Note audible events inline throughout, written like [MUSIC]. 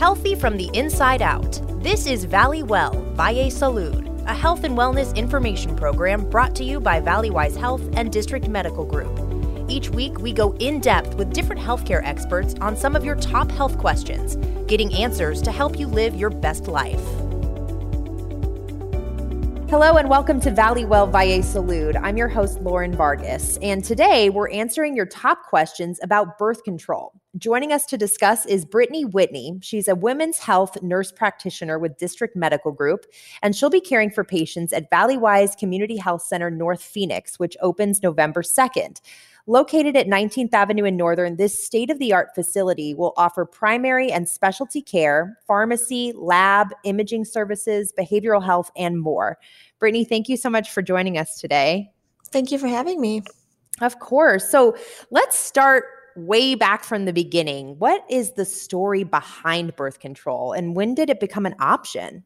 Healthy from the inside out. This is Valley Well Valle Salud, a health and wellness information program brought to you by Valleywise Health and District Medical Group. Each week, we go in depth with different healthcare experts on some of your top health questions, getting answers to help you live your best life. Hello and welcome to Valley Well Valle Salud. I'm your host, Lauren Vargas, and today we're answering your top questions about birth control. Joining us to discuss is Brittany Whitney. She's a women's health nurse practitioner with District Medical Group, and she'll be caring for patients at Valleywise Community Health Center North Phoenix, which opens November 2nd. Located at 19th Avenue in Northern, this state of the art facility will offer primary and specialty care, pharmacy, lab, imaging services, behavioral health, and more. Brittany, thank you so much for joining us today. Thank you for having me. Of course. So let's start way back from the beginning. What is the story behind birth control and when did it become an option?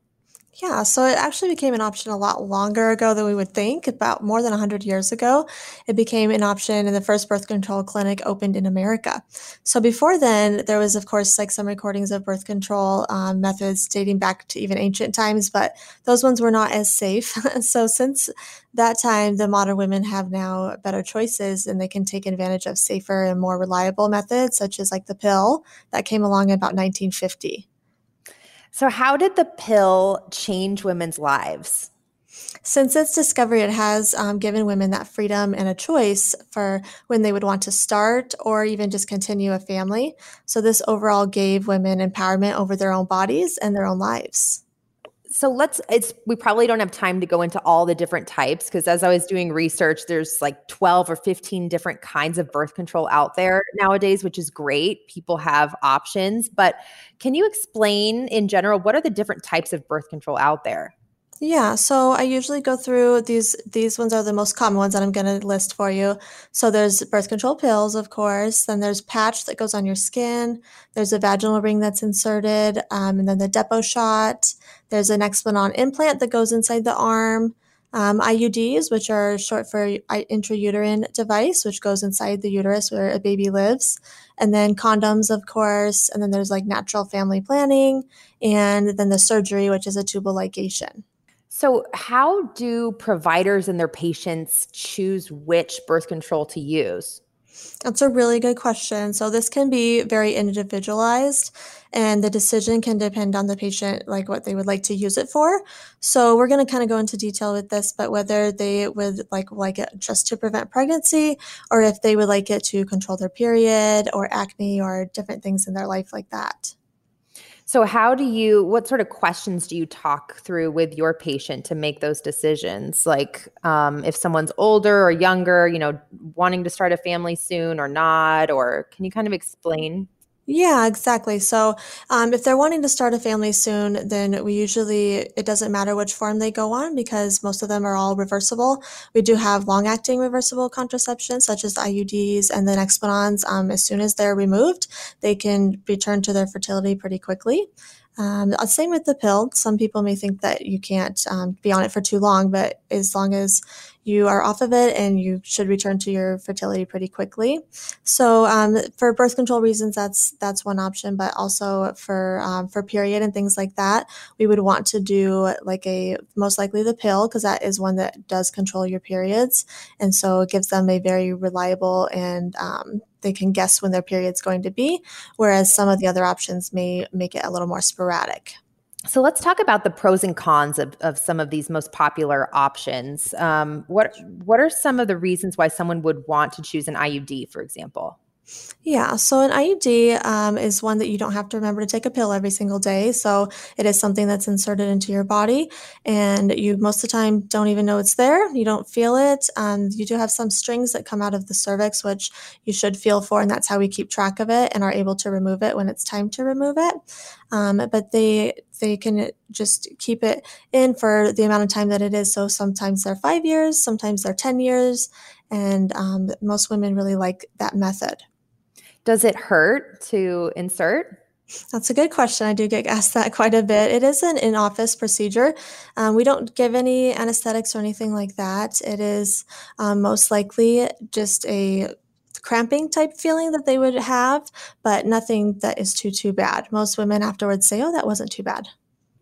Yeah, so it actually became an option a lot longer ago than we would think. About more than 100 years ago, it became an option, and the first birth control clinic opened in America. So before then, there was, of course, like some recordings of birth control um, methods dating back to even ancient times, but those ones were not as safe. [LAUGHS] so since that time, the modern women have now better choices, and they can take advantage of safer and more reliable methods, such as like the pill that came along in about 1950. So, how did the pill change women's lives? Since its discovery, it has um, given women that freedom and a choice for when they would want to start or even just continue a family. So, this overall gave women empowerment over their own bodies and their own lives so let's it's we probably don't have time to go into all the different types because as i was doing research there's like 12 or 15 different kinds of birth control out there nowadays which is great. People have options but can you explain in general what are the different types of birth control out there yeah, so I usually go through these these ones are the most common ones that I'm going to list for you. So there's birth control pills, of course. Then there's patch that goes on your skin. There's a vaginal ring that's inserted, um, and then the Depo shot. There's an Nexplanon implant that goes inside the arm. Um, IUDs, which are short for intrauterine device, which goes inside the uterus where a baby lives. And then condoms, of course. And then there's like natural family planning. And then the surgery, which is a tubal ligation. So, how do providers and their patients choose which birth control to use? That's a really good question. So, this can be very individualized, and the decision can depend on the patient, like what they would like to use it for. So, we're going to kind of go into detail with this, but whether they would like like it just to prevent pregnancy, or if they would like it to control their period, or acne, or different things in their life like that. So, how do you, what sort of questions do you talk through with your patient to make those decisions? Like, um, if someone's older or younger, you know, wanting to start a family soon or not, or can you kind of explain? Yeah, exactly. So, um, if they're wanting to start a family soon, then we usually, it doesn't matter which form they go on because most of them are all reversible. We do have long acting reversible contraception, such as IUDs and then Nexplanons. Um, as soon as they're removed, they can return to their fertility pretty quickly. Um, uh, same with the pill. Some people may think that you can't um, be on it for too long, but as long as you are off of it and you should return to your fertility pretty quickly. So um, for birth control reasons, that's that's one option, but also for um, for period and things like that, we would want to do like a most likely the pill because that is one that does control your periods, and so it gives them a very reliable and um, they can guess when their period's going to be, whereas some of the other options may make it a little more sporadic. So let's talk about the pros and cons of, of some of these most popular options. Um, what what are some of the reasons why someone would want to choose an IUD, for example? Yeah, so an IUD um, is one that you don't have to remember to take a pill every single day. So it is something that's inserted into your body, and you most of the time don't even know it's there. You don't feel it. Um, you do have some strings that come out of the cervix, which you should feel for, and that's how we keep track of it and are able to remove it when it's time to remove it. Um, but they they can just keep it in for the amount of time that it is. So sometimes they're five years, sometimes they're ten years, and um, most women really like that method. Does it hurt to insert? That's a good question. I do get asked that quite a bit. It is an in office procedure. Um, we don't give any anesthetics or anything like that. It is um, most likely just a cramping type feeling that they would have, but nothing that is too, too bad. Most women afterwards say, oh, that wasn't too bad.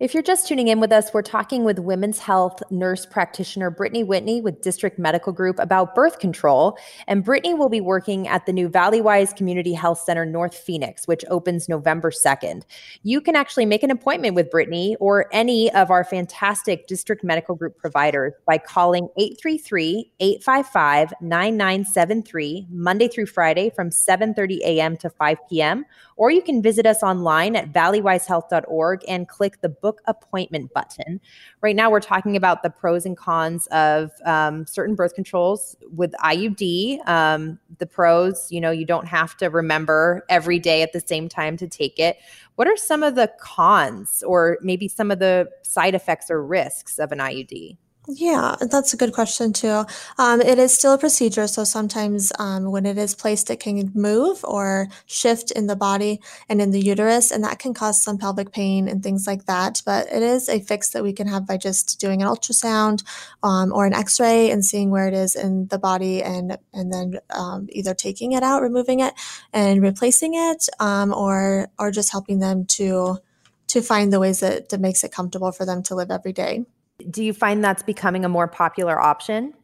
If you're just tuning in with us, we're talking with women's health nurse practitioner Brittany Whitney with District Medical Group about birth control. And Brittany will be working at the new Valleywise Community Health Center North Phoenix, which opens November 2nd. You can actually make an appointment with Brittany or any of our fantastic District Medical Group providers by calling 833 855 9973 Monday through Friday from 7:30 a.m. to 5 p.m. Or you can visit us online at valleywisehealth.org and click the book book appointment button. Right now, we're talking about the pros and cons of um, certain birth controls with IUD. Um, the pros, you know, you don't have to remember every day at the same time to take it. What are some of the cons or maybe some of the side effects or risks of an IUD? Yeah, that's a good question too. Um, it is still a procedure, so sometimes um, when it is placed, it can move or shift in the body and in the uterus, and that can cause some pelvic pain and things like that. But it is a fix that we can have by just doing an ultrasound um, or an X-ray and seeing where it is in the body, and and then um, either taking it out, removing it, and replacing it, um, or or just helping them to to find the ways that that makes it comfortable for them to live every day. Do you find that's becoming a more popular option?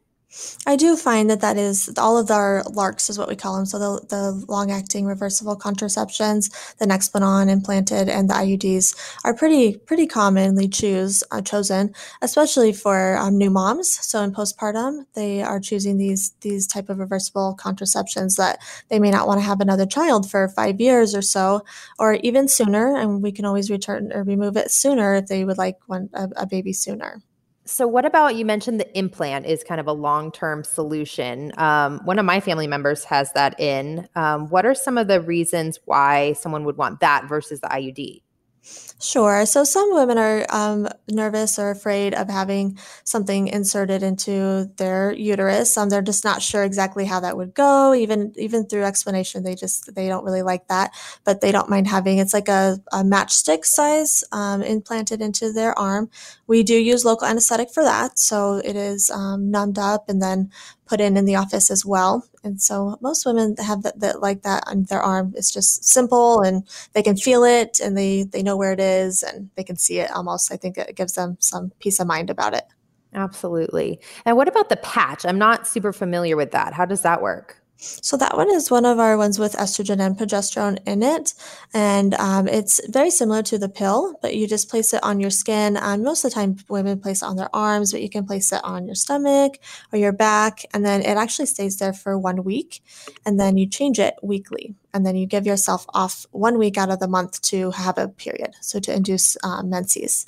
I do find that that is all of our LARCs is what we call them. So the, the long acting reversible contraceptions, the Nexplanon implanted, and the IUDs are pretty pretty commonly choose uh, chosen, especially for um, new moms. So in postpartum, they are choosing these these type of reversible contraceptions that they may not want to have another child for five years or so, or even sooner. And we can always return or remove it sooner if they would like one a, a baby sooner. So, what about you mentioned the implant is kind of a long term solution? Um, one of my family members has that in. Um, what are some of the reasons why someone would want that versus the IUD? Sure. So some women are um, nervous or afraid of having something inserted into their uterus. Um, they're just not sure exactly how that would go. Even even through explanation, they just they don't really like that, but they don't mind having. It's like a, a matchstick size um, implanted into their arm. We do use local anesthetic for that, so it is um, numbed up and then put in in the office as well. And so most women have that, that like that on their arm. It's just simple and they can feel it and they, they know where it is and they can see it almost. I think it gives them some peace of mind about it. Absolutely. And what about the patch? I'm not super familiar with that. How does that work? So that one is one of our ones with estrogen and progesterone in it, and um, it's very similar to the pill, but you just place it on your skin. Um, most of the time, women place it on their arms, but you can place it on your stomach or your back, and then it actually stays there for one week, and then you change it weekly, and then you give yourself off one week out of the month to have a period, so to induce uh, menses.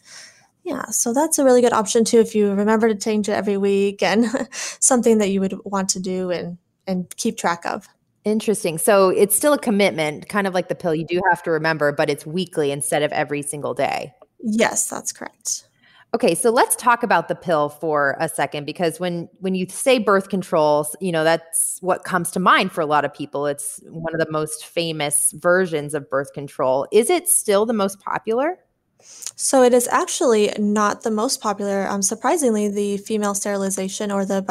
Yeah, so that's a really good option too if you remember to change it every week and [LAUGHS] something that you would want to do and and keep track of. Interesting. So it's still a commitment, kind of like the pill. You do have to remember, but it's weekly instead of every single day. Yes, that's correct. Okay, so let's talk about the pill for a second because when when you say birth controls, you know, that's what comes to mind for a lot of people. It's one of the most famous versions of birth control. Is it still the most popular? So it is actually not the most popular. Um, surprisingly, the female sterilization or the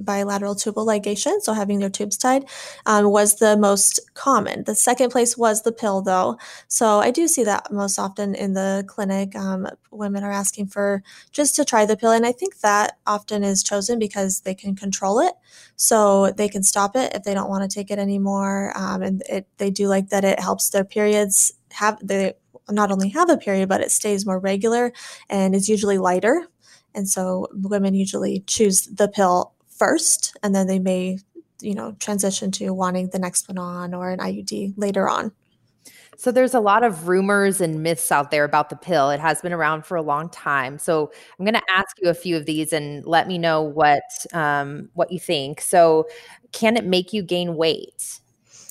bilateral tubal ligation, so having their tubes tied, um, was the most common. The second place was the pill, though. So I do see that most often in the clinic. Um, women are asking for just to try the pill, and I think that often is chosen because they can control it, so they can stop it if they don't want to take it anymore. Um, and it, they do like that it helps their periods have the not only have a period, but it stays more regular and is usually lighter. And so women usually choose the pill first, and then they may, you know, transition to wanting the Nexplanon or an IUD later on. So there's a lot of rumors and myths out there about the pill. It has been around for a long time. So I'm going to ask you a few of these and let me know what um, what you think. So can it make you gain weight?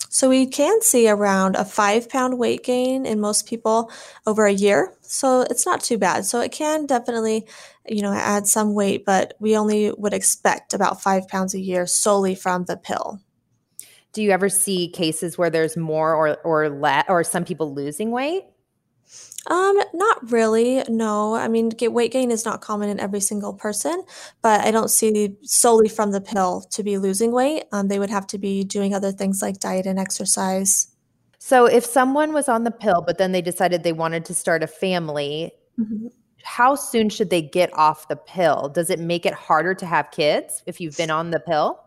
So we can see around a five pound weight gain in most people over a year. So it's not too bad. So it can definitely, you know, add some weight, but we only would expect about five pounds a year solely from the pill. Do you ever see cases where there's more or or less or some people losing weight? Um, not really. No, I mean, get weight gain is not common in every single person, but I don't see solely from the pill to be losing weight. Um, they would have to be doing other things like diet and exercise. So, if someone was on the pill, but then they decided they wanted to start a family, mm-hmm. how soon should they get off the pill? Does it make it harder to have kids if you've been on the pill?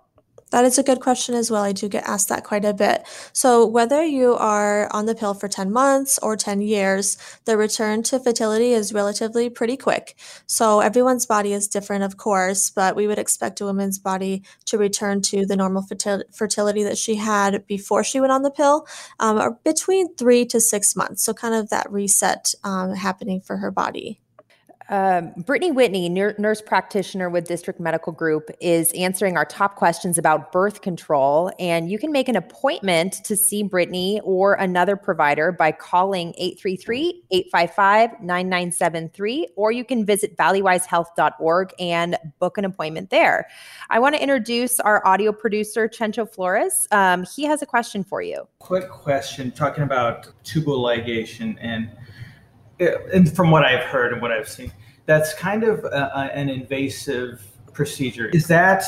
That is a good question as well. I do get asked that quite a bit. So, whether you are on the pill for 10 months or 10 years, the return to fertility is relatively pretty quick. So, everyone's body is different, of course, but we would expect a woman's body to return to the normal fertility that she had before she went on the pill, um, or between three to six months. So, kind of that reset um, happening for her body. Um, Brittany Whitney, nurse practitioner with District Medical Group, is answering our top questions about birth control. And you can make an appointment to see Brittany or another provider by calling 833 855 9973, or you can visit valleywisehealth.org and book an appointment there. I want to introduce our audio producer, Chencho Flores. Um, he has a question for you. Quick question talking about tubal ligation and and from what I've heard and what I've seen, that's kind of a, an invasive procedure. Is that,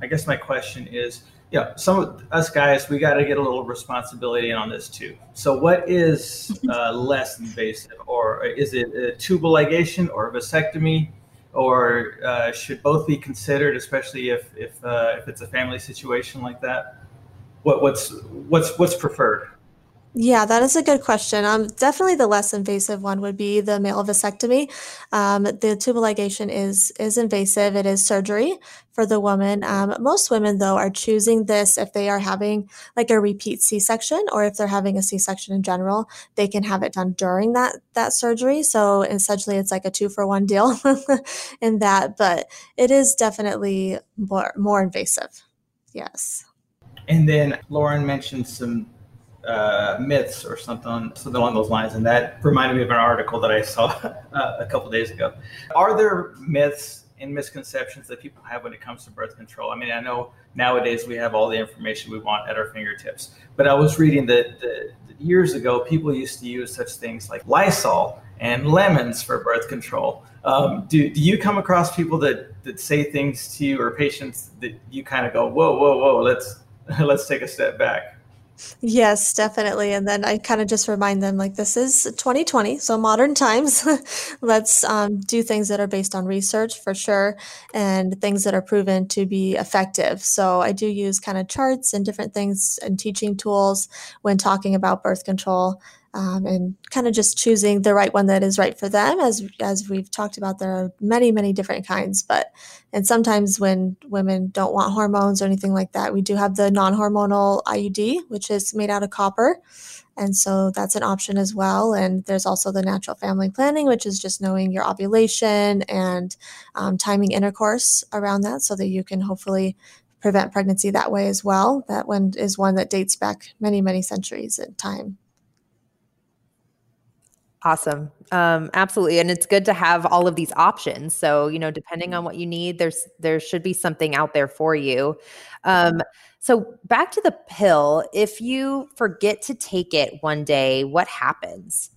I guess my question is, yeah, you know, some of us guys, we got to get a little responsibility on this too. So, what is uh, [LAUGHS] less invasive, or is it a tubal ligation or a vasectomy, or uh, should both be considered, especially if if uh, if it's a family situation like that? What what's what's what's preferred? Yeah, that is a good question. Um, definitely the less invasive one would be the male vasectomy. Um, the tubal ligation is is invasive. It is surgery for the woman. Um, most women, though, are choosing this if they are having like a repeat C-section or if they're having a C-section in general. They can have it done during that that surgery. So essentially, it's like a two for one deal [LAUGHS] in that. But it is definitely more more invasive. Yes. And then Lauren mentioned some uh, myths or something, something along those lines. And that reminded me of an article that I saw [LAUGHS] uh, a couple days ago. Are there myths and misconceptions that people have when it comes to birth control? I mean, I know nowadays we have all the information we want at our fingertips, but I was reading that, that years ago people used to use such things like Lysol and lemons for birth control. Um, do, do you come across people that, that say things to you or patients that you kind of go, whoa, whoa, whoa, let's [LAUGHS] let's take a step back? Yes, definitely. And then I kind of just remind them like this is 2020, so modern times. [LAUGHS] Let's um, do things that are based on research for sure and things that are proven to be effective. So I do use kind of charts and different things and teaching tools when talking about birth control um, and kind of just choosing the right one that is right for them. As as we've talked about, there are many many different kinds, but and sometimes when women don't want hormones or anything like that, we do have the non-hormonal IUD, which is made out of copper. And so that's an option as well. And there's also the natural family planning, which is just knowing your ovulation and um, timing intercourse around that so that you can hopefully prevent pregnancy that way as well. That one is one that dates back many, many centuries in time. Awesome. Um, absolutely. And it's good to have all of these options. So, you know, depending on what you need, there's there should be something out there for you. Um, so back to the pill, if you forget to take it one day, what happens?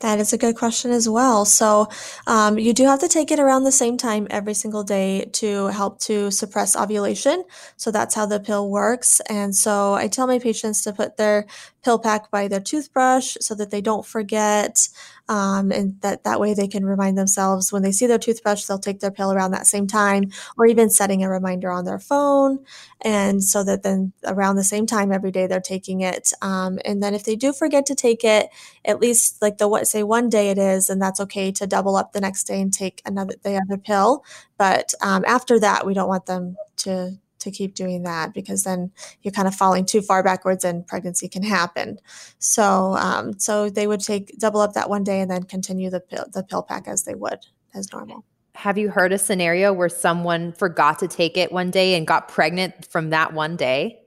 That is a good question as well. So, um, you do have to take it around the same time every single day to help to suppress ovulation. So, that's how the pill works. And so, I tell my patients to put their pill pack by their toothbrush so that they don't forget. Um, and that, that way they can remind themselves when they see their toothbrush, they'll take their pill around that same time, or even setting a reminder on their phone. And so that then around the same time every day they're taking it. Um, and then if they do forget to take it, at least like the what say one day it is, and that's okay to double up the next day and take another the other pill. But um, after that, we don't want them to to keep doing that because then you're kind of falling too far backwards and pregnancy can happen. So, um, so they would take double up that one day and then continue the pill, the pill pack as they would as normal. Have you heard a scenario where someone forgot to take it one day and got pregnant from that one day?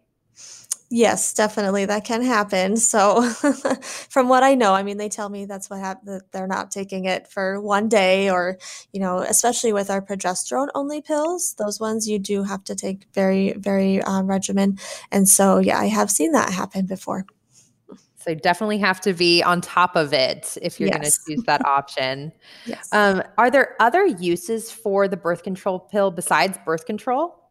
Yes, definitely. That can happen. So, [LAUGHS] from what I know, I mean, they tell me that's what happened, that they're not taking it for one day, or, you know, especially with our progesterone only pills, those ones you do have to take very, very um, regimen. And so, yeah, I have seen that happen before. So definitely have to be on top of it if you're yes. going to choose that [LAUGHS] option. yes. Um, are there other uses for the birth control pill besides birth control?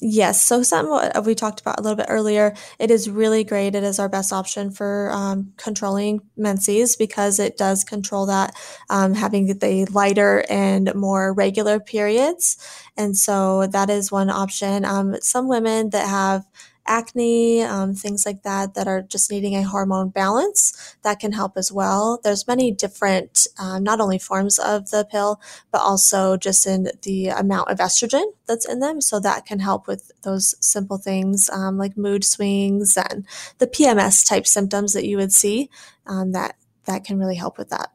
Yes. So, some what we talked about a little bit earlier, it is really great. It is our best option for um, controlling menses because it does control that, um, having the lighter and more regular periods. And so, that is one option. Um, some women that have acne, um, things like that, that are just needing a hormone balance, that can help as well. There's many different, um, not only forms of the pill, but also just in the amount of estrogen that's in them. So that can help with those simple things um, like mood swings and the PMS type symptoms that you would see. Um, that that can really help with that.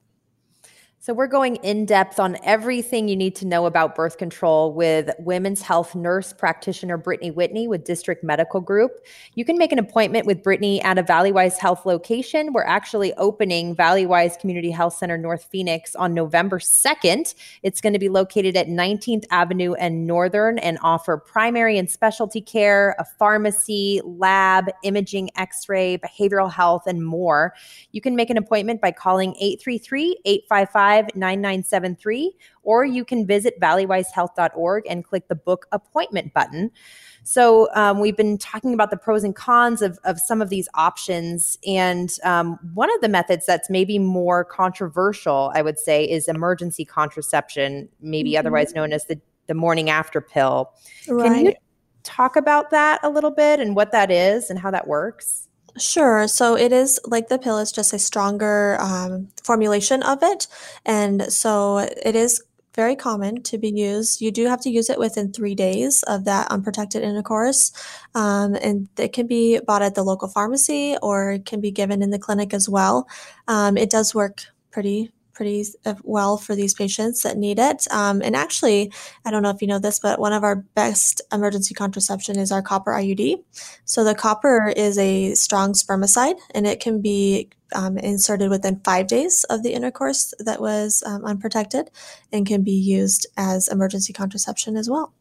So, we're going in depth on everything you need to know about birth control with women's health nurse practitioner Brittany Whitney with District Medical Group. You can make an appointment with Brittany at a Valleywise Health location. We're actually opening Valleywise Community Health Center North Phoenix on November 2nd. It's going to be located at 19th Avenue and Northern and offer primary and specialty care, a pharmacy, lab, imaging, x ray, behavioral health, and more. You can make an appointment by calling 833 855 9973, or you can visit valleywisehealth.org and click the book appointment button. So, um, we've been talking about the pros and cons of, of some of these options. And um, one of the methods that's maybe more controversial, I would say, is emergency contraception, maybe mm-hmm. otherwise known as the, the morning after pill. Right. Can you talk about that a little bit and what that is and how that works? Sure. So it is like the pill is just a stronger um, formulation of it. And so it is very common to be used. You do have to use it within three days of that unprotected intercourse. Um, and it can be bought at the local pharmacy or it can be given in the clinic as well. Um, it does work pretty pretty uh, well for these patients that need it. Um, and actually, I don't know if you know this, but one of our best emergency contraception is our copper IUD. So the copper is a strong spermicide, and it can be um, inserted within five days of the intercourse that was um, unprotected, and can be used as emergency contraception as well.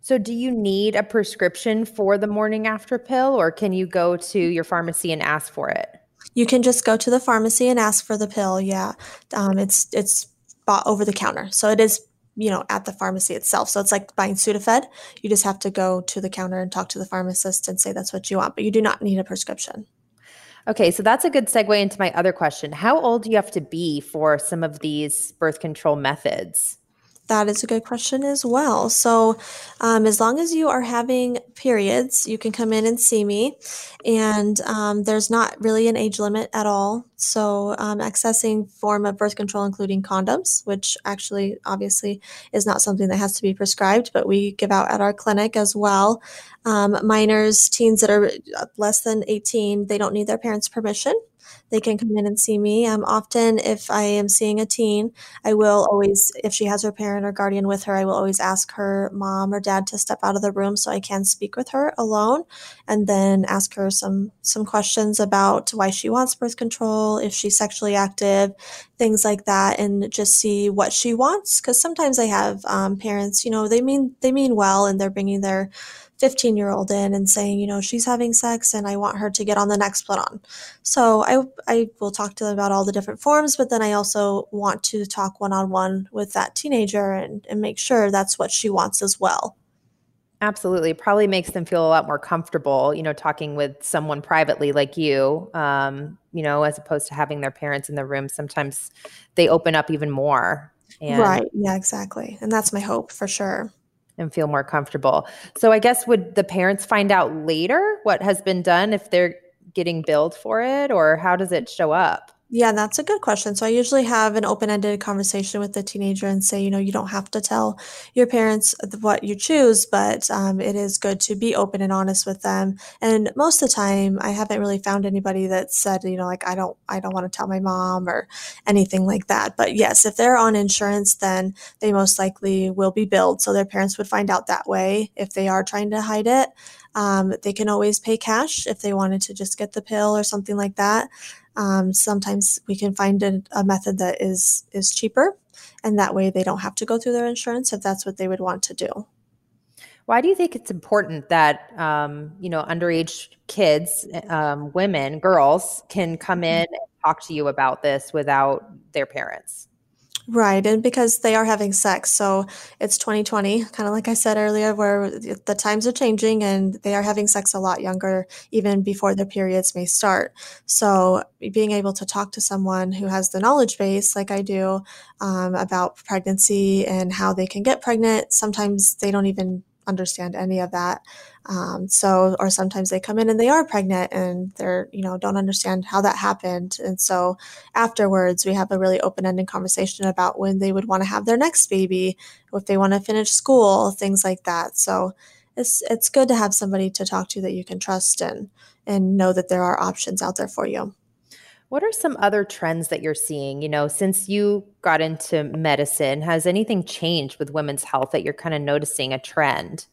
So, do you need a prescription for the morning after pill, or can you go to your pharmacy and ask for it? You can just go to the pharmacy and ask for the pill. Yeah, um, it's it's bought over the counter, so it is you know at the pharmacy itself. So it's like buying Sudafed. You just have to go to the counter and talk to the pharmacist and say that's what you want, but you do not need a prescription. Okay, so that's a good segue into my other question. How old do you have to be for some of these birth control methods? That is a good question as well. So, um, as long as you are having periods, you can come in and see me, and um, there's not really an age limit at all. So, um, accessing form of birth control, including condoms, which actually obviously is not something that has to be prescribed, but we give out at our clinic as well. Um, minors, teens that are less than 18, they don't need their parents' permission they can come in and see me. Um, often, if I am seeing a teen, I will always, if she has her parent or guardian with her, I will always ask her mom or dad to step out of the room so I can speak with her alone, and then ask her some some questions about why she wants birth control, if she's sexually active, things like that, and just see what she wants. Because sometimes I have um, parents, you know, they mean they mean well, and they're bringing their 15 year old in and saying, you know, she's having sex and I want her to get on the Nexplanon. So I, I will talk to them about all the different forms, but then I also want to talk one on one with that teenager and, and make sure that's what she wants as well. Absolutely. Probably makes them feel a lot more comfortable, you know, talking with someone privately like you, um, you know, as opposed to having their parents in the room. Sometimes they open up even more. And- right. Yeah, exactly. And that's my hope for sure and feel more comfortable. So I guess would the parents find out later what has been done if they're getting billed for it or how does it show up? Yeah, that's a good question. So I usually have an open-ended conversation with the teenager and say, you know, you don't have to tell your parents what you choose, but um, it is good to be open and honest with them. And most of the time, I haven't really found anybody that said, you know, like I don't, I don't want to tell my mom or anything like that. But yes, if they're on insurance, then they most likely will be billed. So their parents would find out that way if they are trying to hide it. Um, they can always pay cash if they wanted to just get the pill or something like that. Um, sometimes we can find a, a method that is is cheaper, and that way they don't have to go through their insurance if that's what they would want to do. Why do you think it's important that um, you know underage kids, um, women, girls can come mm-hmm. in and talk to you about this without their parents? Right. And because they are having sex. So it's 2020, kind of like I said earlier, where the times are changing and they are having sex a lot younger, even before their periods may start. So being able to talk to someone who has the knowledge base, like I do, um, about pregnancy and how they can get pregnant, sometimes they don't even understand any of that. Um, so, or sometimes they come in and they are pregnant and they're, you know, don't understand how that happened. And so afterwards, we have a really open ended conversation about when they would want to have their next baby, if they want to finish school, things like that. So it's, it's good to have somebody to talk to that you can trust and, and know that there are options out there for you. What are some other trends that you're seeing? You know, since you got into medicine, has anything changed with women's health that you're kind of noticing a trend?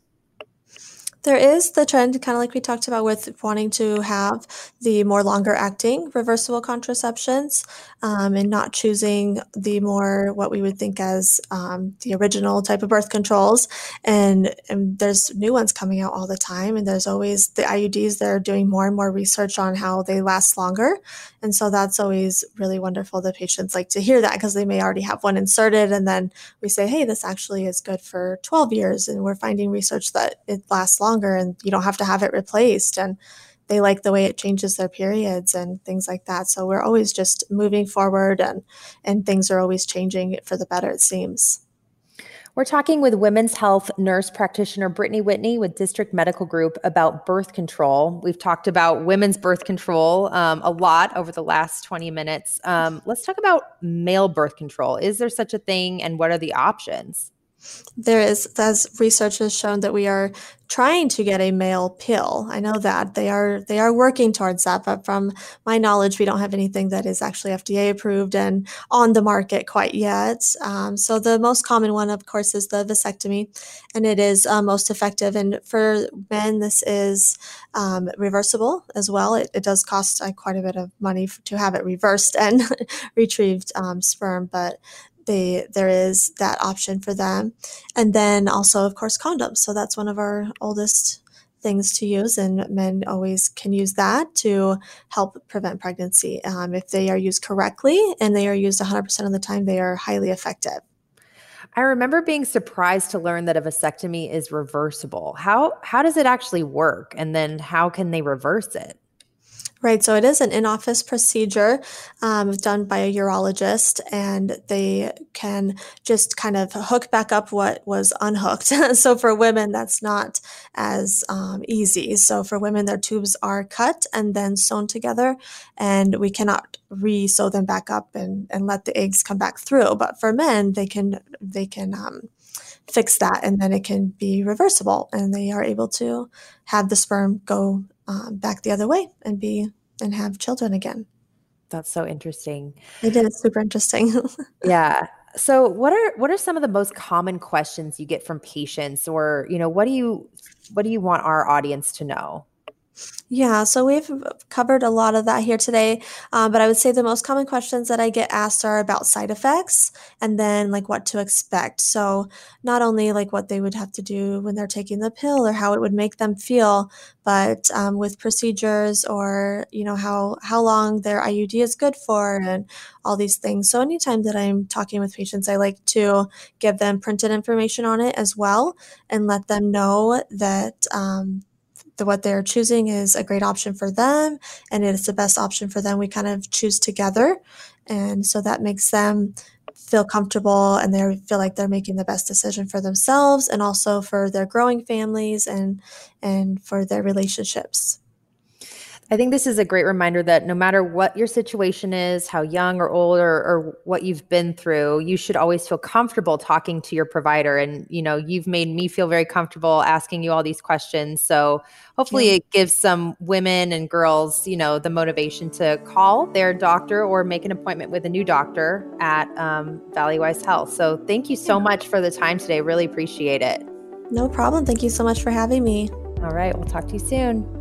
There is the trend, kind of like we talked about, with wanting to have the more longer acting reversible contraceptions um, and not choosing the more what we would think as um, the original type of birth controls. And, and, there's new ones coming out all the time. And there's always the IUDs, they're doing more and more research on how they last longer. And so that's always really wonderful. The patients like to hear that because they may already have one inserted. And then we say, hey, this actually is good for 12 years. And we're finding research that it lasts longer and you don't have to have it replaced. And they like the way it changes their periods and things like that. So we're always just moving forward and, and things are always changing for the better, it seems. We're talking with women's health nurse practitioner Brittany Whitney with District Medical Group about birth control. We've talked about women's birth control um, a lot over the last 20 minutes. Um, let's talk about male birth control. Is there such a thing, and what are the options? There is, as research has shown, that we are trying to get a male pill. I know that they are they are working towards that, but from my knowledge, we don't have anything that is actually FDA approved and on the market quite yet. Um, so the most common one, of course, is the vasectomy, and it is uh, most effective. And for men, this is um, reversible as well. It, it does cost uh, quite a bit of money to have it reversed and [LAUGHS] retrieved um, sperm, but they there is that option for them and then also of course condoms so that's one of our oldest things to use and men always can use that to help prevent pregnancy um, if they are used correctly and they are used 100% of the time they are highly effective I remember being surprised to learn that a vasectomy is reversible. How how does it actually work and then how can they reverse it? Right. So it is an in office procedure um, done by a urologist, and they can just kind of hook back up what was unhooked. [LAUGHS] so for women, that's not as um, easy. So for women, their tubes are cut and then sewn together, and we cannot re sew them back up and, and let the eggs come back through. But for men, they can, they can, um, fix that and then it can be reversible and they are able to have the sperm go um, back the other way and be and have children again. That's so interesting. It is super interesting. [LAUGHS] yeah. So what are what are some of the most common questions you get from patients or you know what do you what do you want our audience to know? Yeah, so we've covered a lot of that here today, um, but I would say the most common questions that I get asked are about side effects and then like what to expect. So not only like what they would have to do when they're taking the pill or how it would make them feel, but um, with procedures or you know how how long their IUD is good for and all these things. So anytime that I'm talking with patients, I like to give them printed information on it as well and let them know that. Um, the, what they're choosing is a great option for them and it's the best option for them. We kind of choose together. And so that makes them feel comfortable and they feel like they're making the best decision for themselves and also for their growing families and and for their relationships. I think this is a great reminder that no matter what your situation is, how young or old or, or, what you've been through, you should always feel comfortable talking to your provider. And, you know, you've made me feel very comfortable asking you all these questions. So hopefully yeah. it gives some women and girls, you know, the motivation to call their doctor or make an appointment with a new doctor at um, Valleywise Health. So thank you so yeah. much for the time today. Really appreciate it. No problem. Thank you so much for having me. All right. We'll talk to you soon.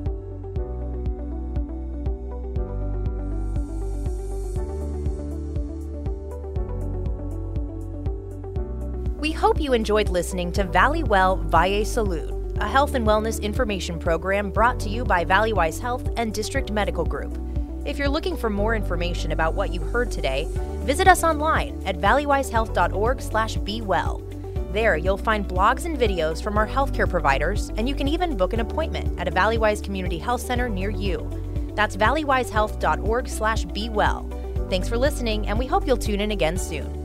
Hope you enjoyed listening to Valley Well Valle Salud. a health and wellness information program brought to you by Valleywise Health and District Medical Group. If you're looking for more information about what you heard today, visit us online at valleywisehealth.org/bewell. There, you'll find blogs and videos from our healthcare providers, and you can even book an appointment at a Valleywise Community Health Center near you. That's valleywisehealth.org/bewell. Thanks for listening, and we hope you'll tune in again soon.